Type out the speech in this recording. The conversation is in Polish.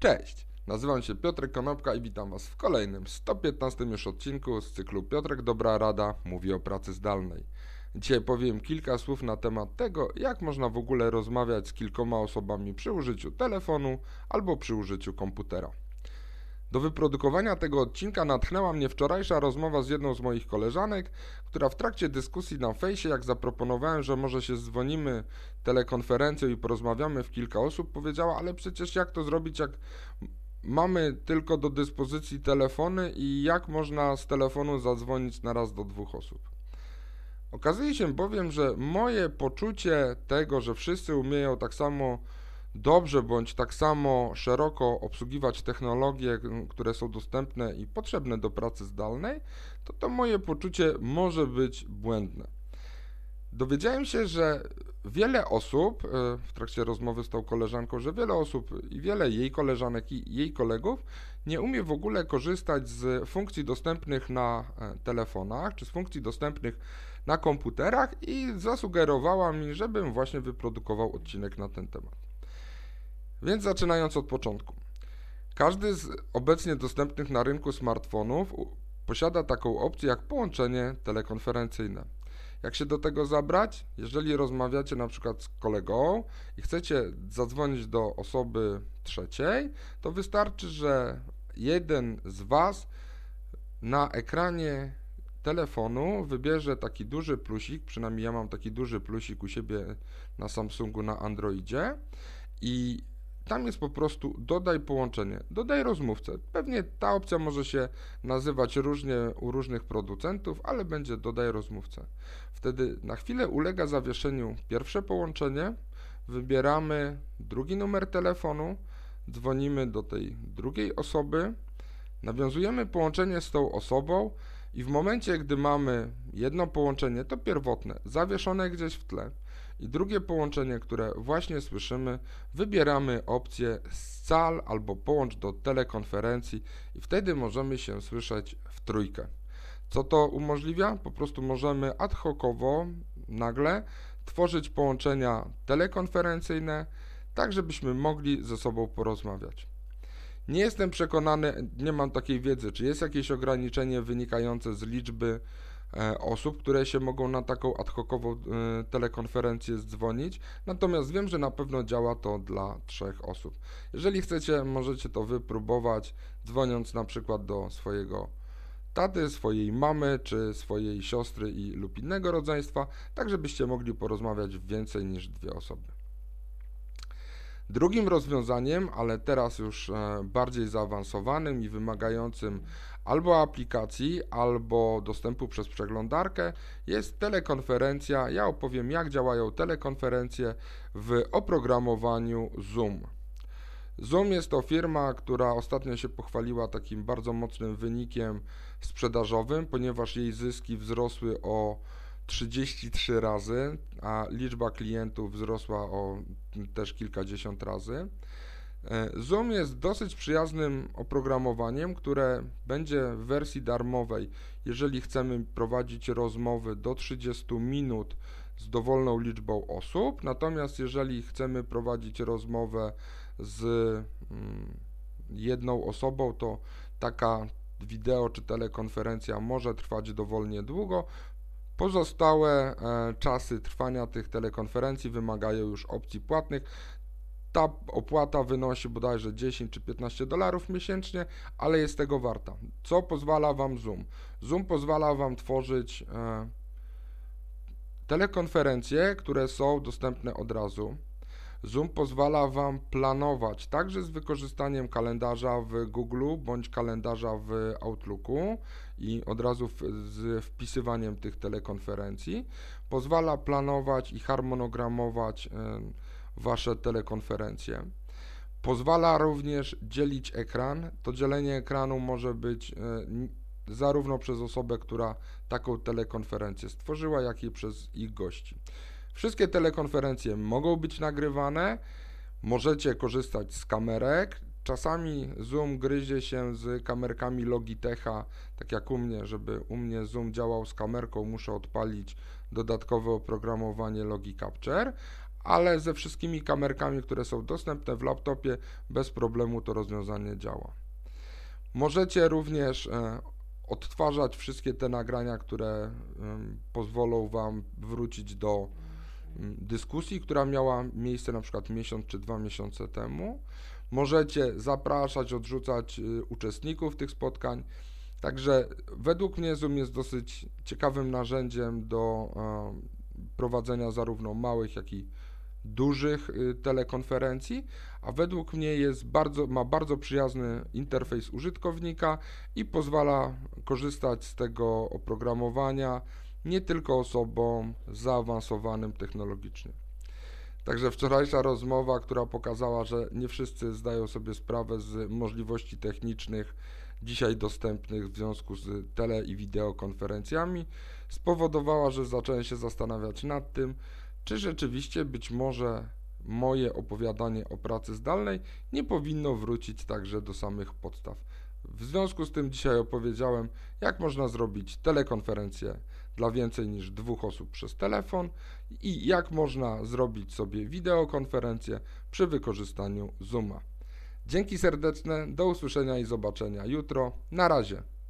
Cześć, nazywam się Piotrek Konopka i witam Was w kolejnym 115 już odcinku z cyklu Piotrek Dobra Rada mówi o pracy zdalnej. Dzisiaj powiem kilka słów na temat tego, jak można w ogóle rozmawiać z kilkoma osobami przy użyciu telefonu albo przy użyciu komputera. Do wyprodukowania tego odcinka natchnęła mnie wczorajsza rozmowa z jedną z moich koleżanek, która w trakcie dyskusji na fejsie, jak zaproponowałem, że może się dzwonimy telekonferencją i porozmawiamy w kilka osób, powiedziała, ale przecież jak to zrobić, jak mamy tylko do dyspozycji telefony i jak można z telefonu zadzwonić na raz do dwóch osób. Okazuje się bowiem, że moje poczucie tego, że wszyscy umieją tak samo dobrze bądź tak samo szeroko obsługiwać technologie, które są dostępne i potrzebne do pracy zdalnej, to to moje poczucie może być błędne. Dowiedziałem się, że wiele osób, e, w trakcie rozmowy z tą koleżanką, że wiele osób i wiele jej koleżanek i jej kolegów nie umie w ogóle korzystać z funkcji dostępnych na e, telefonach, czy z funkcji dostępnych na komputerach i zasugerowała mi, żebym właśnie wyprodukował odcinek na ten temat. Więc zaczynając od początku. Każdy z obecnie dostępnych na rynku smartfonów posiada taką opcję jak połączenie telekonferencyjne. Jak się do tego zabrać? Jeżeli rozmawiacie na przykład z kolegą i chcecie zadzwonić do osoby trzeciej, to wystarczy, że jeden z Was na ekranie telefonu wybierze taki duży plusik, przynajmniej ja mam taki duży plusik u siebie na Samsungu na Androidzie i tam jest po prostu dodaj połączenie, dodaj rozmówcę. Pewnie ta opcja może się nazywać różnie u różnych producentów, ale będzie dodaj rozmówcę. Wtedy na chwilę ulega zawieszeniu pierwsze połączenie, wybieramy drugi numer telefonu, dzwonimy do tej drugiej osoby, nawiązujemy połączenie z tą osobą i w momencie, gdy mamy jedno połączenie, to pierwotne, zawieszone gdzieś w tle, i drugie połączenie, które właśnie słyszymy, wybieramy opcję scal albo połącz do telekonferencji i wtedy możemy się słyszeć w trójkę. Co to umożliwia? Po prostu możemy ad hocowo, nagle tworzyć połączenia telekonferencyjne, tak żebyśmy mogli ze sobą porozmawiać. Nie jestem przekonany, nie mam takiej wiedzy, czy jest jakieś ograniczenie wynikające z liczby osób, które się mogą na taką ad hocową e, telekonferencję zdzwonić, natomiast wiem, że na pewno działa to dla trzech osób. Jeżeli chcecie, możecie to wypróbować, dzwoniąc na przykład do swojego taty, swojej mamy, czy swojej siostry i lub innego rodzeństwa, tak żebyście mogli porozmawiać więcej niż dwie osoby. Drugim rozwiązaniem, ale teraz już e, bardziej zaawansowanym i wymagającym albo aplikacji, albo dostępu przez przeglądarkę jest telekonferencja. Ja opowiem, jak działają telekonferencje w oprogramowaniu Zoom. Zoom jest to firma, która ostatnio się pochwaliła takim bardzo mocnym wynikiem sprzedażowym, ponieważ jej zyski wzrosły o 33 razy, a liczba klientów wzrosła o też kilkadziesiąt razy. E, Zoom jest dosyć przyjaznym oprogramowaniem, które będzie w wersji darmowej, jeżeli chcemy prowadzić rozmowy do 30 minut z dowolną liczbą osób. Natomiast jeżeli chcemy prowadzić rozmowę z mm, jedną osobą, to taka wideo czy telekonferencja może trwać dowolnie długo. Pozostałe e, czasy trwania tych telekonferencji wymagają już opcji płatnych. Ta opłata wynosi bodajże 10 czy 15 dolarów miesięcznie, ale jest tego warta. Co pozwala Wam Zoom? Zoom pozwala Wam tworzyć e, telekonferencje, które są dostępne od razu. Zoom pozwala Wam planować także z wykorzystaniem kalendarza w Google bądź kalendarza w Outlooku i od razu w, z wpisywaniem tych telekonferencji. Pozwala planować i harmonogramować. Wasze telekonferencje. Pozwala również dzielić ekran. To dzielenie ekranu może być e, zarówno przez osobę, która taką telekonferencję stworzyła, jak i przez ich gości. Wszystkie telekonferencje mogą być nagrywane. Możecie korzystać z kamerek. Czasami Zoom gryzie się z kamerkami Logitecha, tak jak u mnie, żeby u mnie Zoom działał z kamerką, muszę odpalić dodatkowe oprogramowanie Logi Capture, ale ze wszystkimi kamerkami, które są dostępne w laptopie, bez problemu to rozwiązanie działa. Możecie również e, odtwarzać wszystkie te nagrania, które pozwolą Wam wrócić do dyskusji, która miała miejsce na przykład miesiąc czy dwa miesiące temu. Możecie zapraszać, odrzucać y, uczestników tych spotkań. Także według mnie Zoom jest dosyć ciekawym narzędziem do prowadzenia zarówno małych, jak i dużych y, telekonferencji, a według mnie jest bardzo, ma bardzo przyjazny interfejs użytkownika i pozwala korzystać z tego oprogramowania nie tylko osobom zaawansowanym technologicznie. Także wczorajsza rozmowa, która pokazała, że nie wszyscy zdają sobie sprawę z możliwości technicznych dzisiaj dostępnych w związku z tele i wideokonferencjami, spowodowała, że zacząłem się zastanawiać nad tym, czy rzeczywiście być może moje opowiadanie o pracy zdalnej nie powinno wrócić także do samych podstaw. W związku z tym dzisiaj opowiedziałem, jak można zrobić telekonferencję dla więcej niż dwóch osób przez telefon i jak można zrobić sobie wideokonferencję przy wykorzystaniu Zooma. Dzięki serdeczne, do usłyszenia i zobaczenia jutro. Na razie.